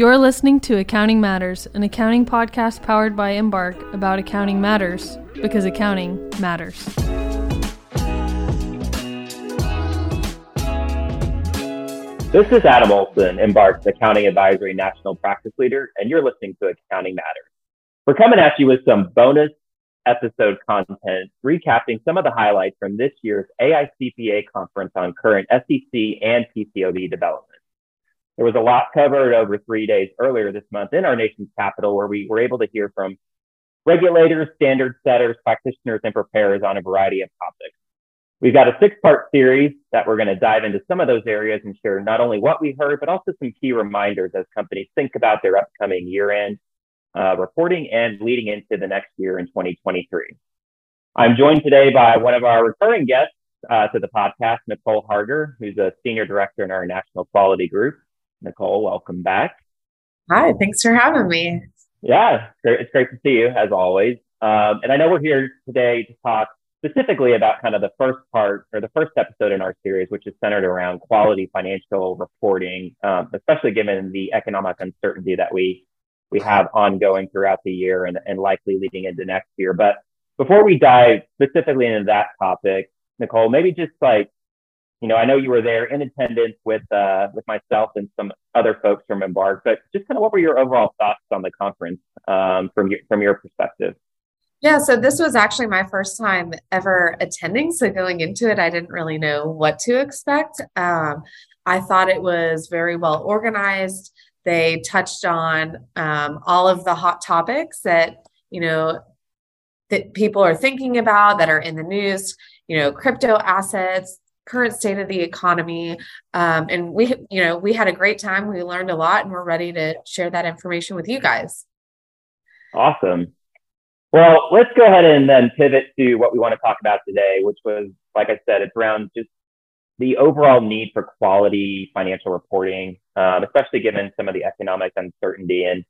You're listening to Accounting Matters, an accounting podcast powered by Embark about accounting matters because accounting matters. This is Adam Olson, Embark's Accounting Advisory National Practice Leader, and you're listening to Accounting Matters. We're coming at you with some bonus episode content, recapping some of the highlights from this year's AICPA conference on current SEC and PCAOB developments. There was a lot covered over three days earlier this month in our nation's capital, where we were able to hear from regulators, standard setters, practitioners, and preparers on a variety of topics. We've got a six part series that we're going to dive into some of those areas and share not only what we heard, but also some key reminders as companies think about their upcoming year end uh, reporting and leading into the next year in 2023. I'm joined today by one of our recurring guests uh, to the podcast, Nicole Harger, who's a senior director in our national quality group. Nicole, welcome back. Hi, thanks for having me. Yeah, it's great to see you as always. Um, and I know we're here today to talk specifically about kind of the first part or the first episode in our series, which is centered around quality financial reporting, um, especially given the economic uncertainty that we we have ongoing throughout the year and, and likely leading into next year. But before we dive specifically into that topic, Nicole, maybe just like you know, I know you were there in attendance with uh, with myself and some other folks from Embark, but just kind of what were your overall thoughts on the conference um, from your from your perspective? Yeah, so this was actually my first time ever attending. So going into it, I didn't really know what to expect. Um, I thought it was very well organized. They touched on um, all of the hot topics that you know that people are thinking about that are in the news. You know, crypto assets, current state of the economy. Um, and we, you know, we had a great time. We learned a lot and we're ready to share that information with you guys. Awesome. Well, let's go ahead and then pivot to what we want to talk about today, which was, like I said, it's around just the overall need for quality financial reporting, um, especially given some of the economic uncertainty. And,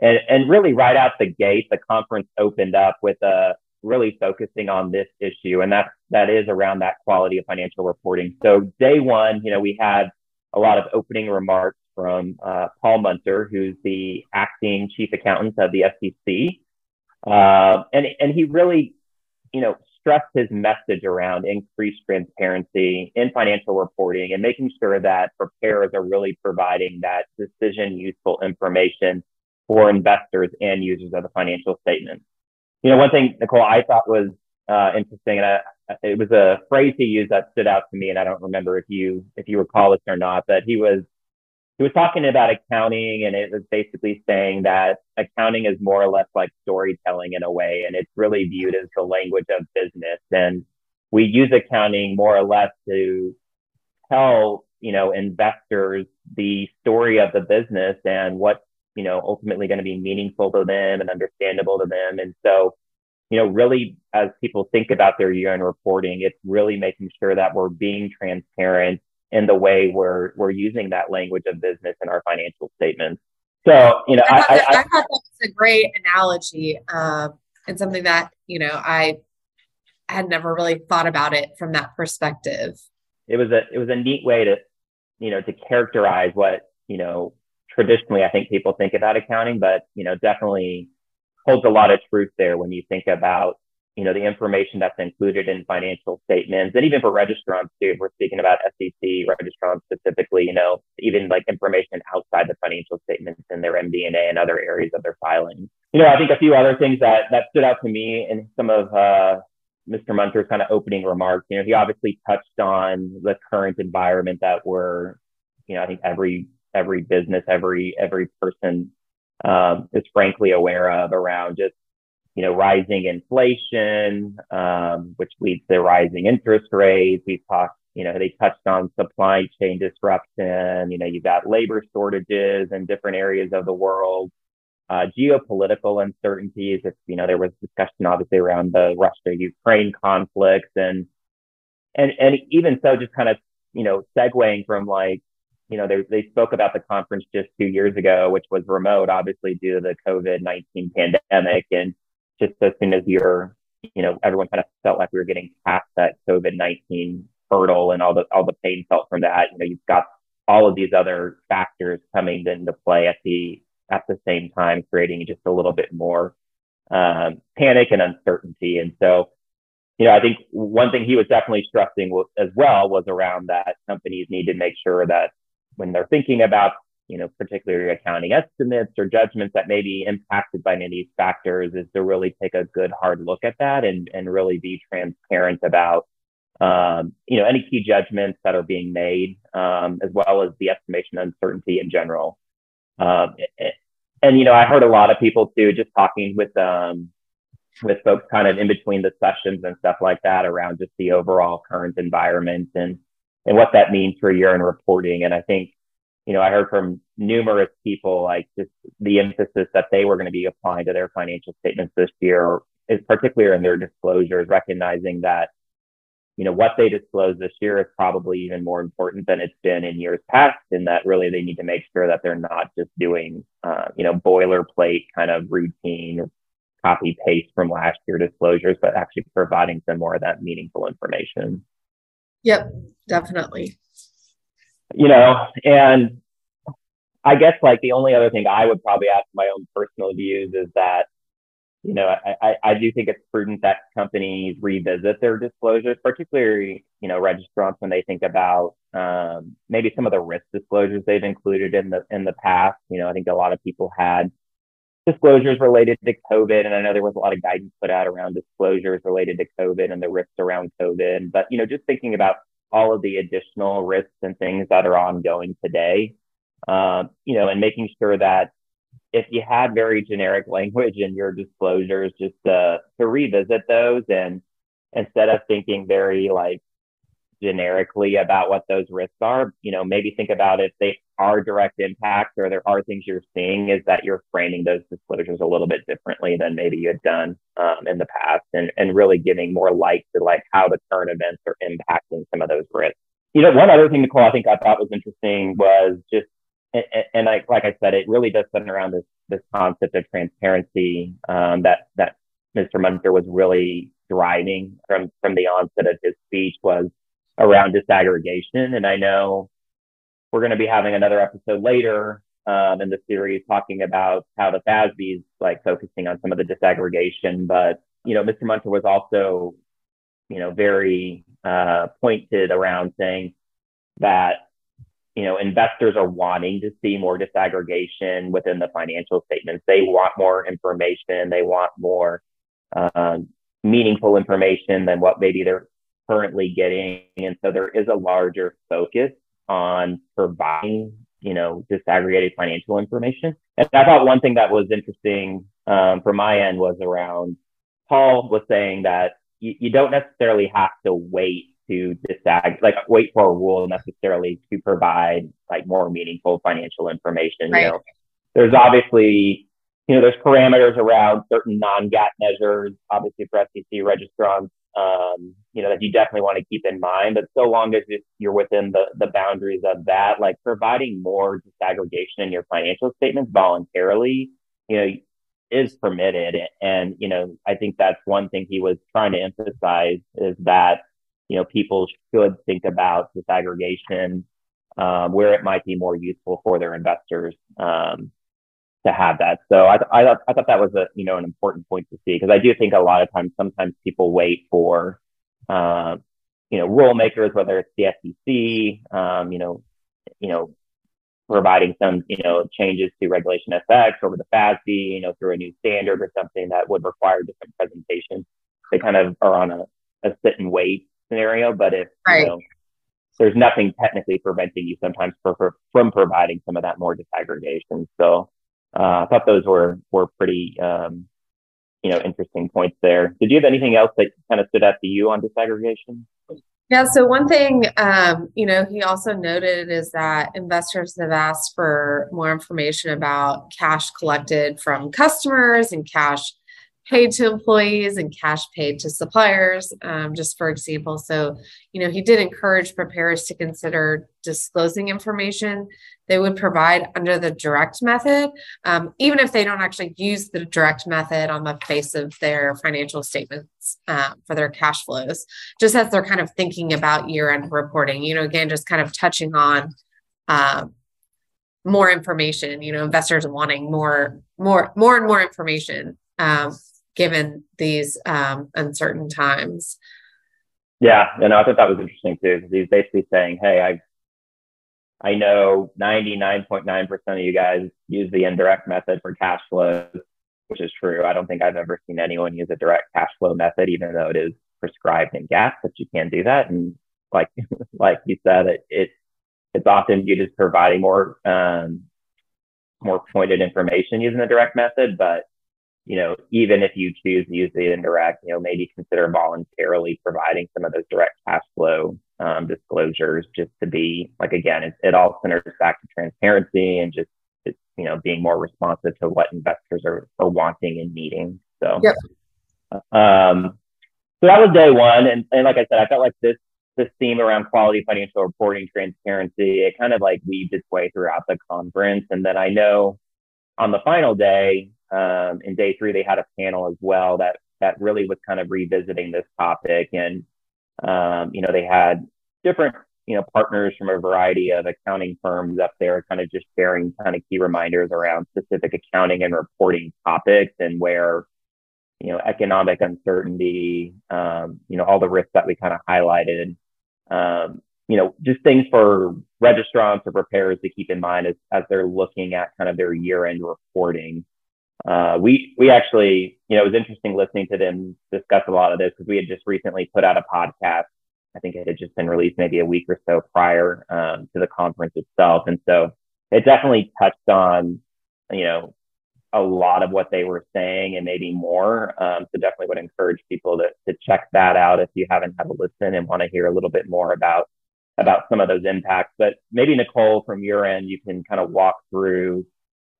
and, and really right out the gate, the conference opened up with a, really focusing on this issue, and that that is around that quality of financial reporting. So day one, you know, we had a lot of opening remarks from uh, Paul Munter, who's the acting chief accountant of the SEC, uh, and and he really, you know, stressed his message around increased transparency in financial reporting and making sure that preparers are really providing that decision useful information for investors and users of the financial statements. You know, one thing, Nicole, I thought was uh, interesting, and I, it was a phrase he used that stood out to me, and I don't remember if you if you recall this or not, but he was he was talking about accounting, and it was basically saying that accounting is more or less like storytelling in a way, and it's really viewed as the language of business, and we use accounting more or less to tell you know investors the story of the business and what you know, ultimately going to be meaningful to them and understandable to them. And so, you know, really as people think about their year end reporting, it's really making sure that we're being transparent in the way we're we're using that language of business in our financial statements. So, you know, I, I, I, I thought that was a great analogy um, and something that you know I had never really thought about it from that perspective. It was a it was a neat way to you know to characterize what you know traditionally I think people think about accounting, but you know, definitely holds a lot of truth there when you think about you know the information that's included in financial statements and even for registrants too. If we're speaking about sec registrants specifically you know even like information outside the financial statements in their md&a and other areas of their filings you know i think a few other things that that stood out to me in some of uh, mr munter's kind of opening remarks you know he obviously touched on the current environment that we're you know i think every every business, every every person um, is frankly aware of around just you know rising inflation, um, which leads to rising interest rates. We've talked, you know, they touched on supply chain disruption. You know, you've got labor shortages in different areas of the world. Uh, geopolitical uncertainties. If you know, there was discussion obviously around the Russia-Ukraine conflicts, and and and even so, just kind of you know, segueing from like you know, they, they spoke about the conference just two years ago, which was remote, obviously due to the COVID 19 pandemic. And just as soon as you're, you know, everyone kind of felt like we were getting past that COVID 19 hurdle and all the, all the pain felt from that, you know, you've got all of these other factors coming into play at the at the same time, creating just a little bit more um, panic and uncertainty. And so, you know, I think one thing he was definitely stressing as well was around that companies need to make sure that when they're thinking about, you know, particularly accounting estimates or judgments that may be impacted by any of these factors, is to really take a good hard look at that and and really be transparent about um, you know, any key judgments that are being made, um, as well as the estimation uncertainty in general. Um, and, you know, I heard a lot of people too, just talking with, um, with folks kind of in between the sessions and stuff like that around just the overall current environment and, and what that means for year-end reporting. And I think, you know, I heard from numerous people like just the emphasis that they were going to be applying to their financial statements this year is particularly in their disclosures, recognizing that you know, what they disclose this year is probably even more important than it's been in years past, in that really they need to make sure that they're not just doing, uh, you know, boilerplate kind of routine copy paste from last year disclosures, but actually providing some more of that meaningful information. Yep, definitely. You know, and I guess like the only other thing I would probably add my own personal views is that you know, I, I do think it's prudent that companies revisit their disclosures, particularly, you know, registrants when they think about um, maybe some of the risk disclosures they've included in the in the past. You know, I think a lot of people had disclosures related to COVID, and I know there was a lot of guidance put out around disclosures related to COVID and the risks around COVID. But you know, just thinking about all of the additional risks and things that are ongoing today, um, you know, and making sure that if you had very generic language in your disclosures, just to, to revisit those and instead of thinking very like generically about what those risks are, you know, maybe think about if they are direct impacts or there are things you're seeing is that you're framing those disclosures a little bit differently than maybe you had done um, in the past and, and really giving more light to like how the current events are impacting some of those risks. You know, one other thing, Nicole, I think I thought was interesting was just and, and I, like I said, it really does center around this this concept of transparency um, that that Mr. Munter was really driving from from the onset of his speech was around disaggregation. And I know we're going to be having another episode later um, in the series talking about how the FASB is like focusing on some of the disaggregation. But you know, Mr. Munter was also you know very uh, pointed around saying that you know, investors are wanting to see more disaggregation within the financial statements. They want more information. They want more um, meaningful information than what maybe they're currently getting. And so there is a larger focus on providing, you know, disaggregated financial information. And I thought one thing that was interesting um, from my end was around Paul was saying that you, you don't necessarily have to wait to disag like wait for a rule necessarily to provide like more meaningful financial information. Right. You know, there's obviously you know there's parameters around certain non-GAAP measures, obviously for SEC registrants, um, you know that you definitely want to keep in mind. But so long as you're within the the boundaries of that, like providing more disaggregation in your financial statements voluntarily, you know, is permitted. And you know, I think that's one thing he was trying to emphasize is that you know, people should think about disaggregation, um, where it might be more useful for their investors um, to have that. So I, I, thought, I thought that was a, you know, an important point to see because I do think a lot of times, sometimes people wait for, uh, you know, rule makers, whether it's the SEC, um, you know, you know, providing some, you know, changes to regulation S-X over the FASB, you know, through a new standard or something that would require different presentations. They kind of are on a, a sit and wait scenario, but if right. you know, there's nothing technically preventing you sometimes for, for, from providing some of that more disaggregation. So I thought those were were pretty um, you know interesting points there. Did you have anything else that kind of stood out to you on disaggregation? Yeah, so one thing, um, you know, he also noted is that investors have asked for more information about cash collected from customers and cash paid to employees and cash paid to suppliers, um, just for example. So, you know, he did encourage preparers to consider disclosing information they would provide under the direct method, um, even if they don't actually use the direct method on the face of their financial statements uh, for their cash flows, just as they're kind of thinking about year end reporting. You know, again, just kind of touching on um, more information. You know, investors wanting more, more, more and more information um, given these um, uncertain times. Yeah, and I thought that was interesting too because he's basically saying, "Hey, I I know 99.9% of you guys use the indirect method for cash flows, which is true. I don't think I've ever seen anyone use a direct cash flow method, even though it is prescribed in GAAP that you can do that. And like like you said, it, it it's often viewed as providing more um, more pointed information using the direct method. But you know, even if you choose to use the indirect, you know, maybe consider voluntarily providing some of those direct cash flow um, disclosures just to be like again, it, it all centers back to transparency and just you know being more responsive to what investors are, are wanting and needing. So, yep. um, so that was day one, and, and like I said, I felt like this this theme around quality financial reporting, transparency, it kind of like weaved its way throughout the conference. And then I know on the final day, um, in day three, they had a panel as well that that really was kind of revisiting this topic. And um, you know, they had different you know partners from a variety of accounting firms up there, kind of just sharing kind of key reminders around specific accounting and reporting topics and where you know economic uncertainty, um, you know all the risks that we kind of highlighted um, you know, just things for registrants or preparers to keep in mind as, as they're looking at kind of their year end reporting. Uh, we we actually, you know, it was interesting listening to them discuss a lot of this because we had just recently put out a podcast. I think it had just been released maybe a week or so prior um, to the conference itself, and so it definitely touched on, you know, a lot of what they were saying and maybe more. Um, so definitely would encourage people to, to check that out if you haven't had a listen and want to hear a little bit more about about some of those impacts. But maybe Nicole, from your end, you can kind of walk through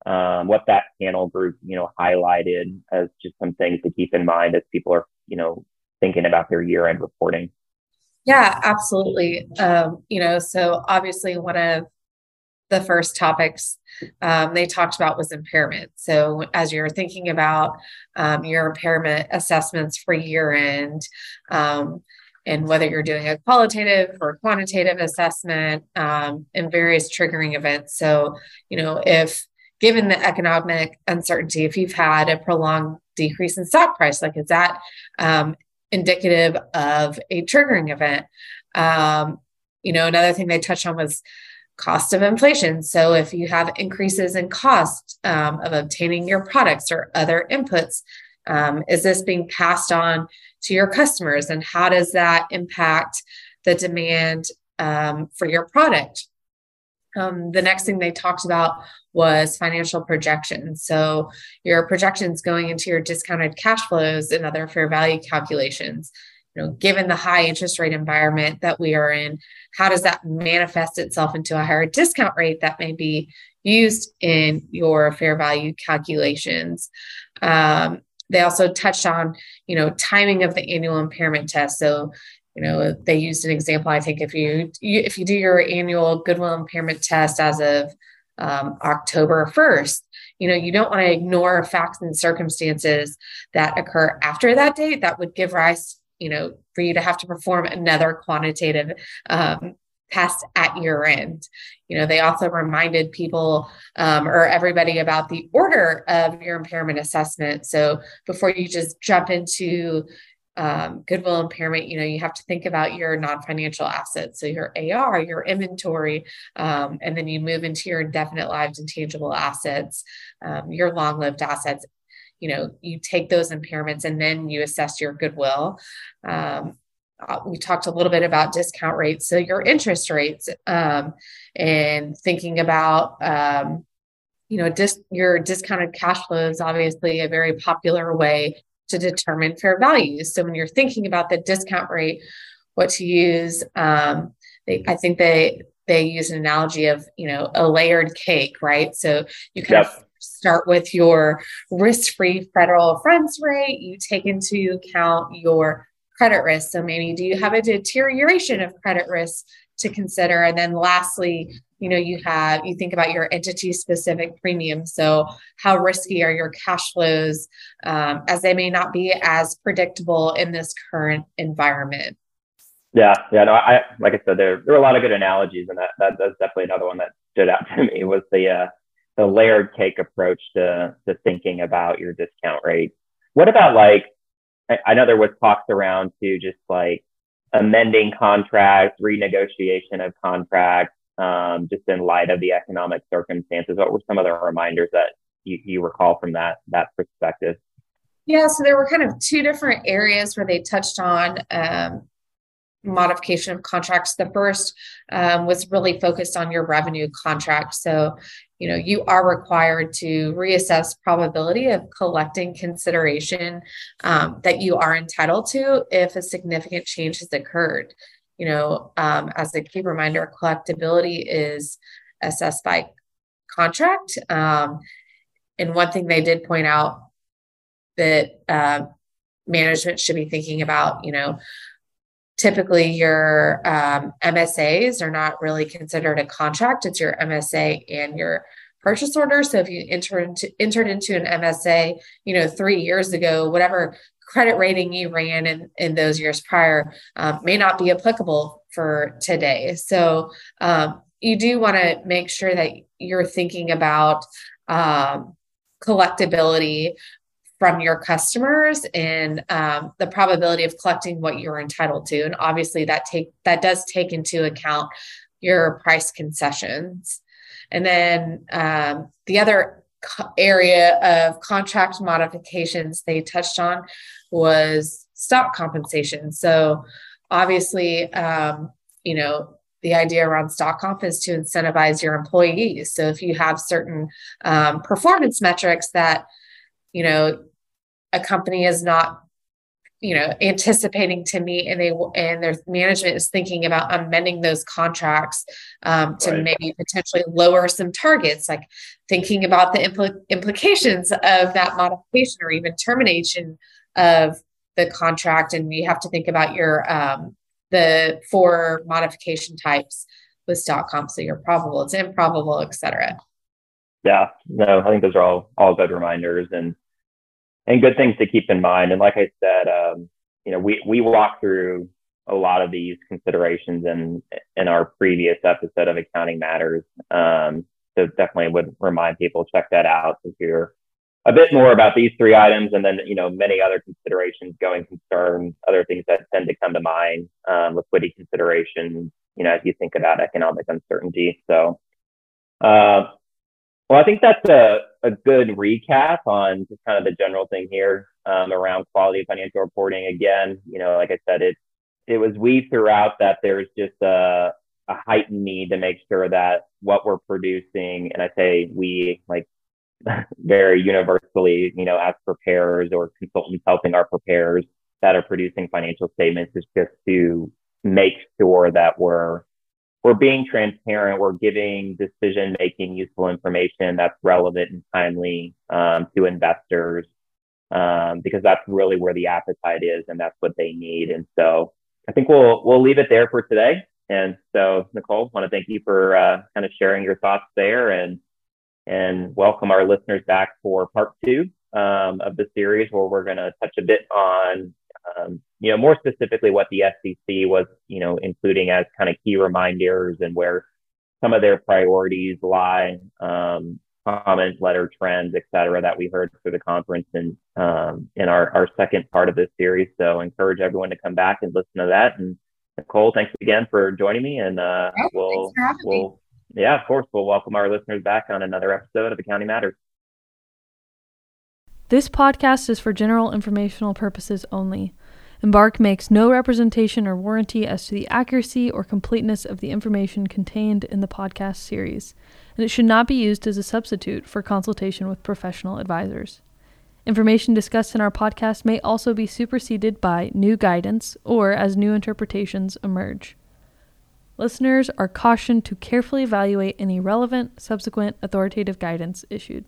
um, what that panel group, you know, highlighted as just some things to keep in mind as people are, you know, thinking about their year end reporting. Yeah, absolutely. Um, you know, so obviously one of the first topics um, they talked about was impairment. So, as you're thinking about um, your impairment assessments for year end, um, and whether you're doing a qualitative or quantitative assessment um, and various triggering events. So, you know, if given the economic uncertainty, if you've had a prolonged decrease in stock price, like is that um, indicative of a triggering event? Um, you know, another thing they touched on was cost of inflation. So if you have increases in cost um, of obtaining your products or other inputs, um, is this being passed on to your customers? And how does that impact the demand um, for your product? Um, the next thing they talked about was financial projections. So, your projections going into your discounted cash flows and other fair value calculations you know given the high interest rate environment that we are in how does that manifest itself into a higher discount rate that may be used in your fair value calculations um, they also touched on you know timing of the annual impairment test so you know they used an example i think if you, you if you do your annual goodwill impairment test as of um, october 1st you know you don't want to ignore facts and circumstances that occur after that date that would give rise you know, for you to have to perform another quantitative um, test at year end. You know, they also reminded people um, or everybody about the order of your impairment assessment. So before you just jump into um, goodwill impairment, you know, you have to think about your non financial assets. So your AR, your inventory, um, and then you move into your indefinite lived intangible assets, um, your long lived assets, you know you take those impairments and then you assess your goodwill. Um, uh, we talked a little bit about discount rates. So your interest rates um, and thinking about um, you know dis- your discounted cash flow is obviously a very popular way to determine fair values so when you're thinking about the discount rate what to use um, they, i think they they use an analogy of you know a layered cake right so you kind yep. of start with your risk free federal funds rate. You take into account your credit risk. So maybe do you have a deterioration of credit risk to consider? And then lastly, you know, you have, you think about your entity specific premium. So how risky are your cash flows um, as they may not be as predictable in this current environment? Yeah, yeah, no, I like I said, there there are a lot of good analogies, and that that that's definitely another one that stood out to me was the uh, the layered cake approach to to thinking about your discount rate. What about like I, I know there was talks around to just like amending contracts, renegotiation of contracts, um, just in light of the economic circumstances. What were some of the reminders that you, you recall from that that perspective? Yeah, so there were kind of two different areas where they touched on um, modification of contracts. The first um, was really focused on your revenue contract. So, you know, you are required to reassess probability of collecting consideration um, that you are entitled to if a significant change has occurred. You know, um, as a key reminder, collectability is assessed by contract. Um, and one thing they did point out that uh, management should be thinking about, you know, typically your um, MSAs are not really considered a contract. It's your MSA and your purchase order. So if you enter into, entered into an MSA, you know, three years ago, whatever credit rating you ran in, in those years prior um, may not be applicable for today. So um, you do want to make sure that you're thinking about um, collectability from your customers and um, the probability of collecting what you're entitled to and obviously that take that does take into account your price concessions and then um, the other area of contract modifications they touched on was stock compensation. So obviously um, you know the idea around stock comp is to incentivize your employees. So if you have certain um, performance metrics that you know a company is not you know anticipating to meet and they and their management is thinking about amending those contracts um, to right. maybe potentially lower some targets like thinking about the impl- implications of that modification or even termination of the contract. And you have to think about your um, the four modification types with stock comp so your probable it's improbable etc yeah. No i think those are all all good reminders. And and good things to keep in mind. And like I said, um, you know, we we walk through a lot of these considerations in in our previous episode of Accounting Matters. Um, so definitely would remind people check that out to hear a bit more about these three items, and then you know many other considerations, going concerns, other things that tend to come to mind, um, liquidity considerations. You know, as you think about economic uncertainty. So. Uh, well, I think that's a, a good recap on just kind of the general thing here um, around quality of financial reporting. Again, you know, like I said, it it was weaved throughout that there's just a, a heightened need to make sure that what we're producing, and I say we like very universally, you know, as preparers or consultants helping our preparers that are producing financial statements is just to make sure that we're we're being transparent. We're giving decision making useful information that's relevant and timely um, to investors um, because that's really where the appetite is and that's what they need. And so I think we'll we'll leave it there for today. And so Nicole, want to thank you for uh, kind of sharing your thoughts there and and welcome our listeners back for part two um, of the series where we're going to touch a bit on um, you know, more specifically what the SEC was, you know, including as kind of key reminders and where some of their priorities lie, um, comment letter trends, et cetera, that we heard through the conference and um, in our, our second part of this series. So encourage everyone to come back and listen to that. And Nicole, thanks again for joining me. And uh, oh, we'll, we'll, yeah, of course, we'll welcome our listeners back on another episode of Accounting Matters. This podcast is for general informational purposes only. Embark makes no representation or warranty as to the accuracy or completeness of the information contained in the podcast series, and it should not be used as a substitute for consultation with professional advisors. Information discussed in our podcast may also be superseded by new guidance or as new interpretations emerge. Listeners are cautioned to carefully evaluate any relevant subsequent authoritative guidance issued.